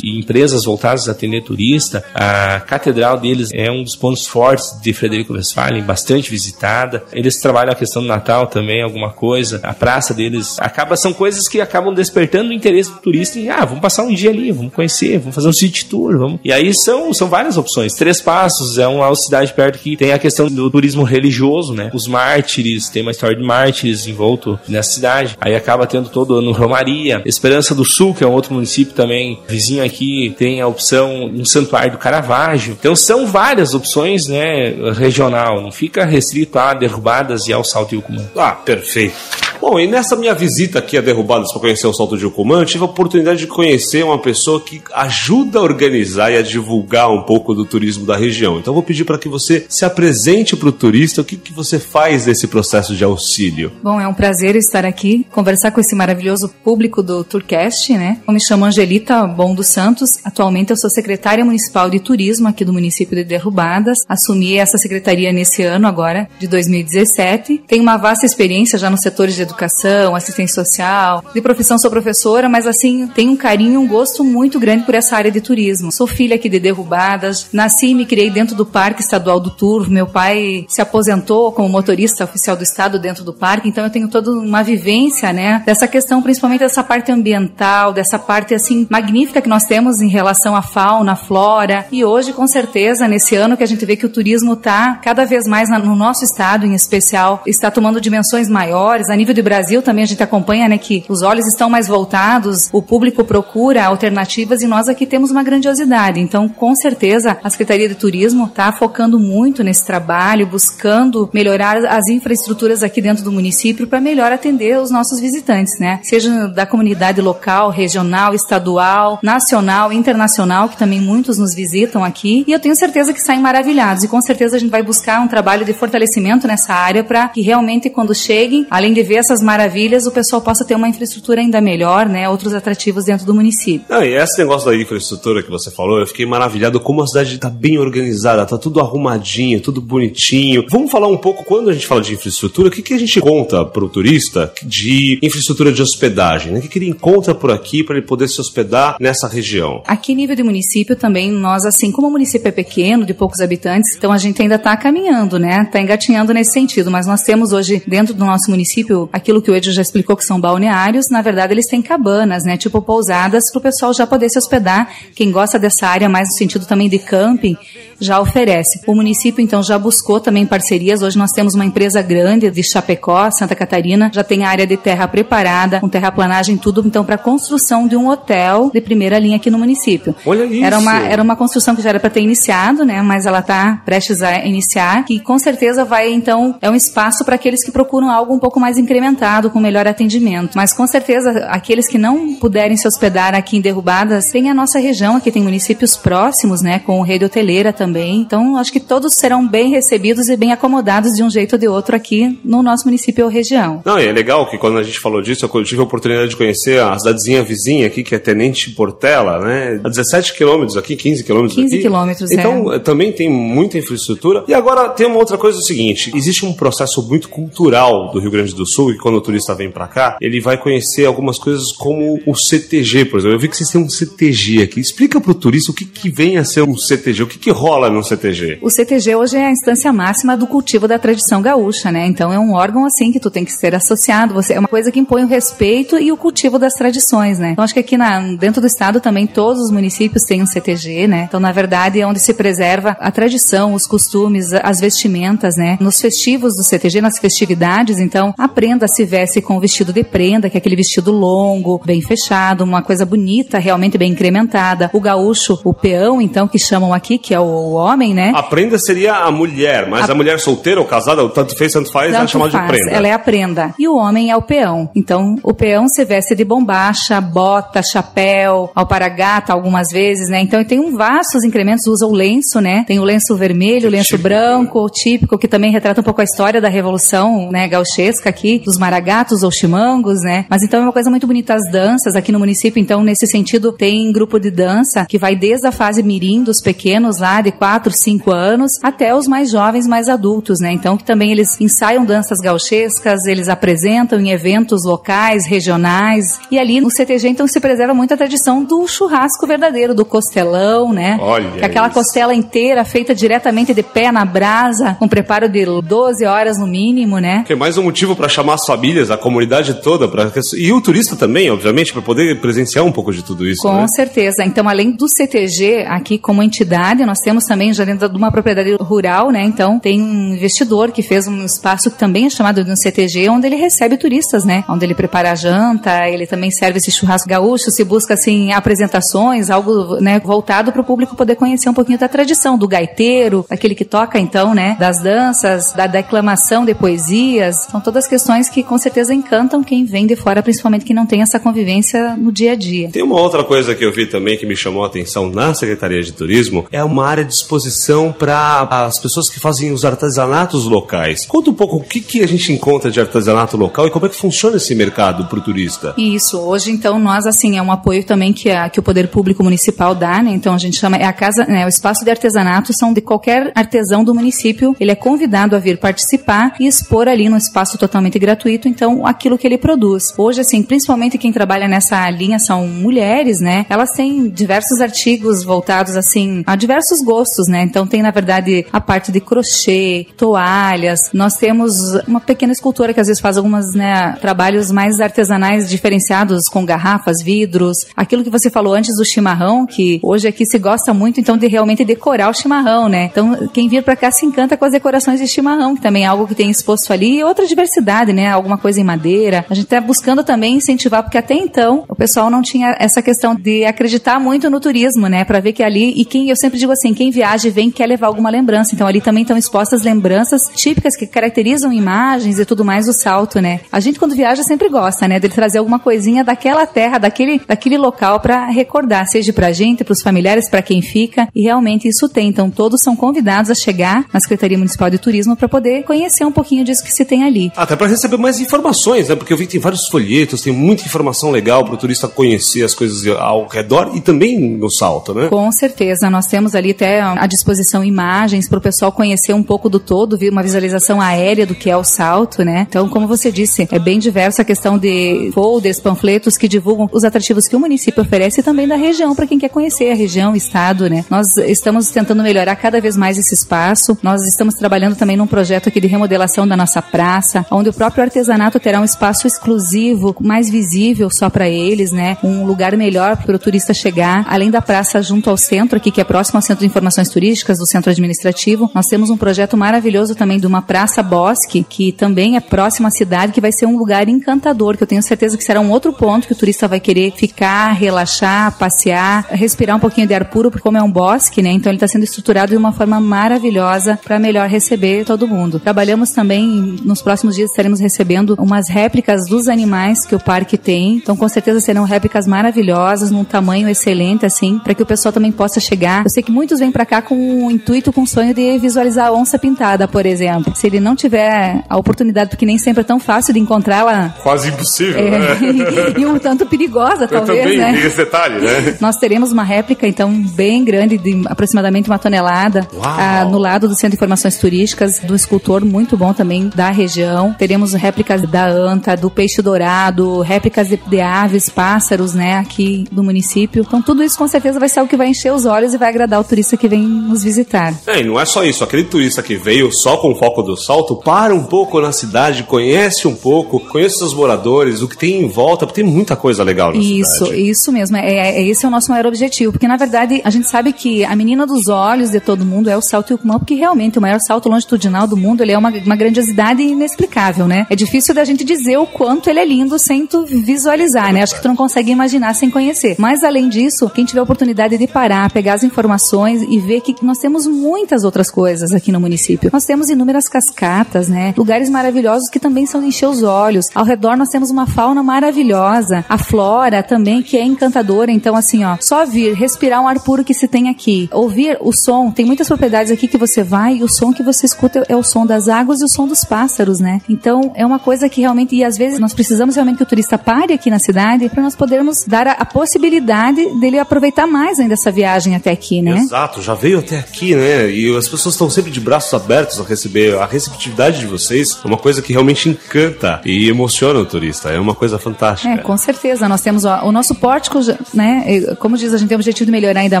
E: e empresas voltadas a atender turista. A catedral deles é um dos pontos fortes de Frederico Westphalen, bastante visitada. Eles trabalham a questão do Natal também, alguma coisa. A praça deles acaba são coisas que acabam despertando o interesse do turista e ah, vamos passar um dia ali, vamos conhecer, vamos fazer um city tour, vamos. E aí são, são várias opções. Três Passos é uma cidade perto que tem a questão do turismo religioso, né? Os mártires, tem uma história de mártires envolto nessa cidade. Aí acaba tendo todo ano Romaria. Esperança do Sul, que é um outro município também vizinho aqui, tem a opção um santuário do Caravaggio. Então são várias opções, né, regional, não fica restrito a derrubadas e ao salto Ilcumã.
D: Ah, perfeito. Bom, e nessa minha visita aqui a Derrubadas para conhecer o Salto de Ucumã, tive a oportunidade de conhecer uma pessoa que ajuda a organizar e a divulgar um pouco do turismo da região. Então vou pedir para que você se apresente para o turista, o que, que você faz nesse processo de auxílio.
F: Bom, é um prazer estar aqui, conversar com esse maravilhoso público do Tourcast, né? Eu me chamo Angelita Bom dos Santos, atualmente eu sou secretária municipal de turismo aqui do município de Derrubadas, assumi essa secretaria nesse ano agora, de 2017. Tenho uma vasta experiência já nos setores de educação, assistência social. De profissão sou professora, mas assim, tenho um carinho, um gosto muito grande por essa área de turismo. Sou filha aqui de Derrubadas, nasci e me criei dentro do Parque Estadual do Turvo. Meu pai se aposentou como motorista oficial do estado dentro do parque, então eu tenho toda uma vivência, né, dessa questão, principalmente dessa parte ambiental, dessa parte assim magnífica que nós temos em relação à fauna, à flora. E hoje, com certeza, nesse ano que a gente vê que o turismo está cada vez mais no nosso estado, em especial, está tomando dimensões maiores. A nível de Brasil também a gente acompanha, né, que os olhos estão mais voltados, o público procura alternativas e nós aqui temos uma grandiosidade. Então, com certeza, a Secretaria de Turismo está focando muito nesse trabalho, buscando melhorar as infraestruturas aqui dentro do município para melhor atender os nossos visitantes, né? Seja da comunidade local, regional, estadual, nacional, internacional, que também muitos nos visitam aqui. E eu tenho certeza que saem maravilhados. E com certeza a gente vai buscar um trabalho de fortalecimento nessa área para que realmente quando cheguem, além de ver essas maravilhas, o pessoal possa ter uma infraestrutura ainda melhor, né? Outros atrativos dentro do município.
D: Ah, e esse negócio da infraestrutura que você falou, eu fiquei maravilhado como a cidade está bem organizada, tá tudo arrumadinho, tudo bonitinho. Vamos falar um pouco, quando a gente fala de infraestrutura, o que, que a gente conta para o turista de infraestrutura de hospedagem? Né? O que, que ele encontra por aqui para ele poder se hospedar nessa região?
F: Aqui, nível de município, também nós, assim, como o município é pequeno, de poucos habitantes, então a gente ainda está caminhando, né? Está engatinhando nesse sentido, mas nós temos hoje, dentro do nosso município, aquilo que o Edio já explicou que são balneários, na verdade eles têm cabanas, né? Tipo pousadas, para o pessoal já poder se hospedar. Quem gosta dessa área, mais no sentido também de camping, já oferece. O município, então, já buscou também parcerias. Hoje nós temos uma empresa grande de Chapecó, Santa Catarina, já tem área de terra preparada, com terraplanagem, tudo, então, para construção de um hotel de primeira linha aqui no município.
D: Olha isso!
F: Era uma, era uma construção que já era para ter iniciado, né? Mas ela está prestes a iniciar, e com certeza vai, então, é um espaço para aqueles que procuram algo um pouco mais incrementado, com melhor atendimento. Mas com certeza, aqueles que não puderem se hospedar aqui em Derrubadas, tem a nossa região, aqui tem municípios próximos, né? Com rede hoteleira também também. Então, acho que todos serão bem recebidos e bem acomodados de um jeito ou de outro aqui no nosso município ou região.
D: Não, e é legal que quando a gente falou disso, eu tive a oportunidade de conhecer a cidadezinha vizinha aqui, que é Tenente Portela, né? A 17 quilômetros aqui, 15 quilômetros
F: 15
D: aqui.
F: quilômetros,
D: Então,
F: é.
D: também tem muita infraestrutura. E agora tem uma outra coisa é o seguinte, existe um processo muito cultural do Rio Grande do Sul, e quando o turista vem para cá, ele vai conhecer algumas coisas como o CTG, por exemplo. Eu vi que vocês têm um CTG aqui. Explica pro turista o que, que vem a ser um CTG, o que, que rola num CTG.
F: O CTG hoje é a instância máxima do cultivo da tradição gaúcha, né? Então é um órgão assim que tu tem que ser associado. Você é uma coisa que impõe o respeito e o cultivo das tradições, né? Então acho que aqui na, dentro do estado também todos os municípios têm um CTG, né? Então na verdade é onde se preserva a tradição, os costumes, as vestimentas, né? Nos festivos do CTG, nas festividades, então a se veste com o vestido de prenda, que é aquele vestido longo, bem fechado, uma coisa bonita, realmente bem incrementada. O gaúcho, o peão, então que chamam aqui, que é o homem, né?
D: A prenda seria a mulher, mas a,
F: A-
D: mulher solteira ou casada, tanto fez, tanto faz, é
F: Tanto
D: chamada de
F: faz,
D: prenda.
F: Ela é a prenda. E o homem é o peão. Então, o peão se veste de bombacha, bota, chapéu, alparagata algumas vezes, né? Então, tem um vastos incrementos, usa o lenço, né? Tem o lenço vermelho, o lenço
D: Típico,
F: branco, típico, que também retrata um pouco a história da Revolução, né, gauchesca aqui, dos maragatos ou chimangos, né? Mas então é uma coisa muito bonita as danças aqui no município, então nesse sentido tem grupo de dança que vai desde a fase mirim dos pequenos lá de 4, 5 anos até os mais jovens, mais adultos, né? Então que também eles ensaiam danças gauchescas, eles apresentam em eventos locais, regionais, e ali no CTG então se preserva muito a tradição do churrasco verdadeiro, do costelão, né?
D: Olha
F: Que aquela
D: isso.
F: costela inteira feita diretamente de pé na brasa, com preparo de 12 horas no mínimo, né?
D: Que é mais um motivo para chamar as famílias, a comunidade toda, pra... e o turista também, obviamente, para poder presenciar um pouco de tudo isso.
F: Com
D: né?
F: certeza. Então, além do CTG aqui como entidade, nós temos também já dentro de uma propriedade rural, né? Então, tem um investidor que fez um espaço que também é chamado de um CTG, onde ele recebe turistas, né? Onde ele prepara a janta, ele também serve esse churrasco gaúcho, se busca assim apresentações, algo, né, voltado para o público poder conhecer um pouquinho da tradição do gaiteiro, aquele que toca então, né, das danças, da declamação de poesias. São todas questões que com certeza encantam quem vem de fora, principalmente quem não tem essa convivência no dia a dia.
D: Tem uma outra coisa que eu vi também que me chamou a atenção na Secretaria de Turismo, é uma área disposição para as pessoas que fazem os artesanatos locais. Conta um pouco o que, que a gente encontra de artesanato local e como é que funciona esse mercado para o turista.
F: Isso, hoje então nós assim é um apoio também que, a, que o poder público municipal dá, né? Então a gente chama é a casa, né, o espaço de artesanato são de qualquer artesão do município, ele é convidado a vir participar e expor ali no espaço totalmente gratuito, então aquilo que ele produz. Hoje assim, principalmente quem trabalha nessa linha são mulheres, né? Elas têm diversos artigos voltados assim a diversos gostos, né? Então tem na verdade a parte de crochê, toalhas. Nós temos uma pequena escultora que às vezes faz algumas, né, trabalhos mais artesanais diferenciados com garrafas, vidros. Aquilo que você falou antes do chimarrão, que hoje aqui se gosta muito então de realmente decorar o chimarrão, né? Então quem vir para cá se encanta com as decorações de chimarrão, que também é algo que tem exposto ali e outra diversidade, né? Alguma coisa em madeira. A gente está buscando também incentivar porque até então o pessoal não tinha essa questão de acreditar muito no turismo, né? Para ver que ali e quem eu sempre digo assim, quem viaja e vem quer levar alguma lembrança. Então ali também estão expostas lembranças típicas que caracterizam imagens e tudo mais do salto, né? A gente quando viaja sempre gosta, né, de trazer alguma coisinha daquela terra, daquele, daquele local para recordar, seja pra gente, para os familiares, para quem fica. E realmente isso tem. Então todos são convidados a chegar na Secretaria Municipal de Turismo para poder conhecer um pouquinho disso que se tem ali.
D: Até para receber mais informações, né? Porque eu vi que tem vários folhetos, tem muita informação legal para o turista conhecer as coisas ao redor e também no salto, né?
F: Com certeza, nós temos ali até à disposição imagens para o pessoal conhecer um pouco do todo, ver uma visualização aérea do que é o salto, né? Então, como você disse, é bem diversa a questão de folders, panfletos que divulgam os atrativos que o município oferece e também da região para quem quer conhecer a região, o estado, né? Nós estamos tentando melhorar cada vez mais esse espaço. Nós estamos trabalhando também num projeto aqui de remodelação da nossa praça, onde o próprio artesanato terá um espaço exclusivo, mais visível só para eles, né? Um lugar melhor para o turista chegar, além da praça junto ao centro aqui, que é próximo ao Centro de Informações Turísticas do Centro Administrativo. Nós temos um projeto maravilhoso também de uma praça bosque, que também é próxima à cidade, que vai ser um lugar encantador, que eu tenho certeza que será um outro ponto que o turista vai querer ficar, relaxar, passear, respirar um pouquinho de ar puro, porque como é um bosque, né? Então ele está sendo estruturado de uma forma maravilhosa para melhor receber todo mundo. Trabalhamos também, nos próximos dias estaremos recebendo umas réplicas dos animais que o parque tem. Então com certeza serão réplicas maravilhosas, num tamanho excelente, assim, para que o pessoal também possa chegar. Eu sei que muitos vêm para cá com o intuito, com o sonho de visualizar a onça pintada, por exemplo. Se ele não tiver a oportunidade, porque nem sempre é tão fácil de encontrá-la.
D: Quase impossível,
F: É,
D: né?
F: e um tanto perigosa,
D: Eu
F: talvez,
D: também
F: né?
D: tem esse detalhe, né?
F: Nós teremos uma réplica, então, bem grande, de aproximadamente uma tonelada,
D: Uau!
F: ah, no lado do Centro de Informações Turísticas, do escultor muito bom também da região. Teremos réplicas da anta, do peixe dourado, réplicas de, de aves, pássaros, né, aqui do município. Então, tudo isso com certeza vai ser o que vai encher os olhos e vai agradar o turista que vem nos visitar.
D: É, e não é só isso. Aquele turista que veio só com o foco do salto, para um pouco na cidade, conhece um pouco, conhece os moradores, o que tem em volta, porque tem muita coisa legal na
F: Isso,
D: cidade.
F: isso mesmo. É, é- esse é o nosso maior objetivo. Porque, na verdade, a gente sabe que a menina dos olhos de todo mundo é o salto Yucumã, porque realmente o maior salto longitudinal do mundo ele é uma, uma grandiosidade inexplicável, né? É difícil da gente dizer o quanto ele é lindo sem tu visualizar, né? Acho que tu não consegue imaginar sem conhecer. Mas, além disso, quem tiver a oportunidade de parar, pegar as informações e ver que nós temos muitas outras coisas aqui no município. Nós temos inúmeras cascatas, né? Lugares maravilhosos que também são de encher os olhos. Ao redor nós temos uma fauna maravilhosa. A flora também, que é encantadora. Então, assim, ó, só vir, respirar um ar puro que se tem aqui. Ouvir o som. Tem muitas propriedades aqui que você vai e o som que você escuta é o som das águas e o som dos pássaros, né? Então, é uma coisa que realmente, e às vezes nós precisamos realmente que o turista pare aqui na cidade para nós podermos dar a, a possibilidade dele aproveitar mais ainda essa viagem até aqui, né?
D: Exato, já veio até aqui, né? E as pessoas estão sempre de braços abertos a receber. A receptividade de vocês é uma coisa que realmente encanta e emociona o turista. É uma coisa fantástica.
F: É, com certeza. Nós temos ó, o nosso pórtico, né? Como diz, a gente tem o objetivo de melhorar ainda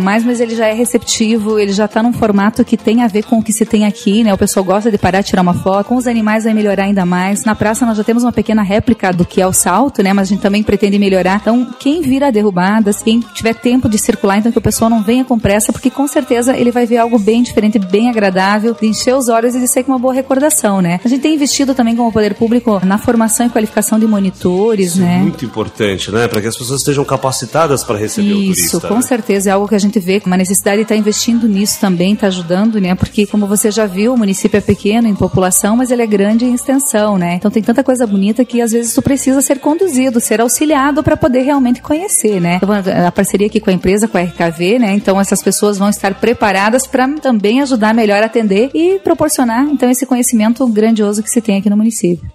F: mais, mas ele já é receptivo, ele já está num formato que tem a ver com o que se tem aqui, né? O pessoal gosta de parar, tirar uma foto. Com os animais vai melhorar ainda mais. Na praça nós já temos uma pequena réplica do que é o salto, né? Mas a gente também pretende melhorar. Então, quem vira derrubadas, quem tiver tempo de circular, então que o pessoal não venha com pressa, porque com certeza ele vai ver algo bem diferente, bem agradável, de encher os olhos e de ser com uma boa recordação, né? A gente tem investido também como poder público na formação e qualificação de monitores,
D: Isso é
F: né?
D: muito importante, né? Para que as pessoas estejam capacitadas para receber o
F: Isso,
D: turista.
F: com
D: né?
F: certeza é algo que a gente vê, uma necessidade de estar investindo nisso também, está ajudando, né? Porque como você já viu, o município é pequeno em população, mas ele é grande em extensão, né? Então tem tanta coisa bonita que às vezes tu precisa ser conduzido, ser auxiliado para poder realmente conhecer, né? Então, a parceria aqui com a empresa, com a RKV, né? Então essas pessoas vão estar preparadas para também ajudar melhor a atender e proporcionar então esse conhecimento grandioso que se tem aqui no município.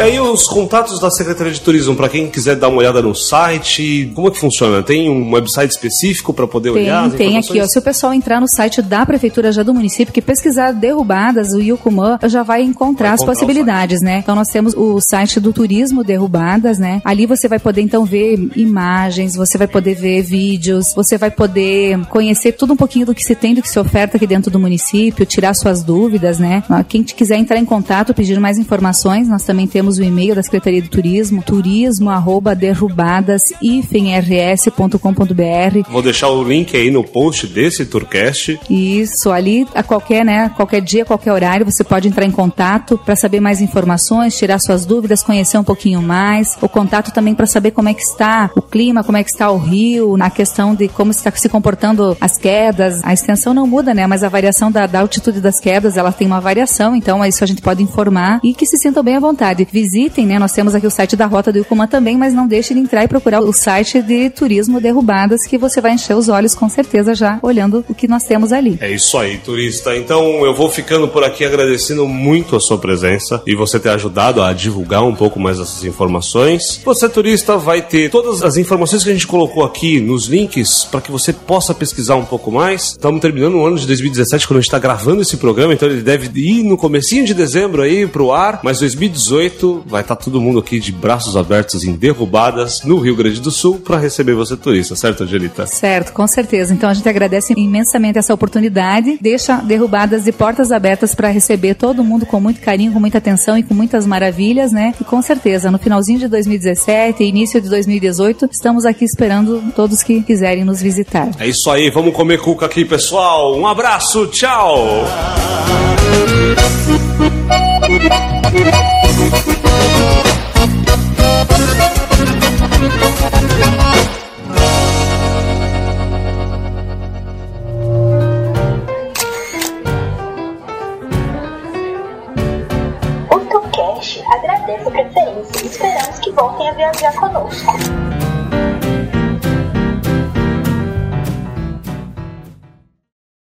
D: E aí os contatos da Secretaria de Turismo, para quem quiser dar uma olhada no site, como é que funciona? Tem um website específico para poder
F: Tem,
D: olhar? as
F: tem aqui, ó. Se o pessoal entrar no site da prefeitura já do município, que pesquisar derrubadas, o Yucumã, já vai encontrar
D: Vai
F: as
D: encontrar o
F: possibilidades, né? Então nós temos o site do Turismo Derrubadas, né? Ali você vai poder então ver imagens, você vai poder ver vídeos, você vai poder conhecer tudo um pouquinho do que se tem, do que se oferta aqui dentro do município, tirar suas dúvidas, né? Ah, Quem quiser entrar em contato, pedir mais informações, nós também temos o e-mail da Secretaria do Turismo, turismo@derrubadas-rs.com.br.
D: Vou deixar o link aí no post desse Tourcast.
F: Isso, ali a qualquer, né, qualquer dia, qualquer horário, você pode entrar em contato para saber mais informações, tirar suas dúvidas, conhecer um pouquinho mais. O contato também para saber como é que está o clima, como é que está o rio, na questão de como está se comportando as quedas. A extensão não muda, né, mas a variação da, da altitude das quedas, ela tem uma variação, então isso a gente pode informar e que se sintam bem à vontade. Visitem, né, nós temos aqui o site da Rota do Icumã também, mas não deixe de entrar e procurar o site de Turismo Derrubadas, que você vai encher os olhos com certeza já olhando o que nós temos ali.
D: É isso aí, turista. Então eu vou ficando por aqui agradecendo muito a sua presença e você ter ajudado a divulgar um pouco mais essas informações. Você, turista, vai ter todas as informações que a gente colocou aqui nos links para que você possa pesquisar um pouco mais. Estamos terminando o ano de 2017 quando a gente está gravando esse programa, então ele deve ir no comecinho de dezembro aí pro ar, mas 2018 vai estar todo mundo aqui de braços abertos em derrubadas no Rio Grande do Sul para receber você, turista, certo, Angelita?
F: Certo, com certeza. Então a gente agradece imensamente essa oportunidade, deixa derrubadas de portas abertas para receber todo mundo com muito carinho, com muita atenção e com muitas maravilhas, né? E com certeza, no finalzinho de 2017 e início de 2018, estamos aqui esperando todos que quiserem nos visitar.
D: É isso aí, vamos comer cuca aqui, pessoal. Um abraço, tchau!
B: O Tucast agradece a preferência e esperamos que voltem a viajar conosco.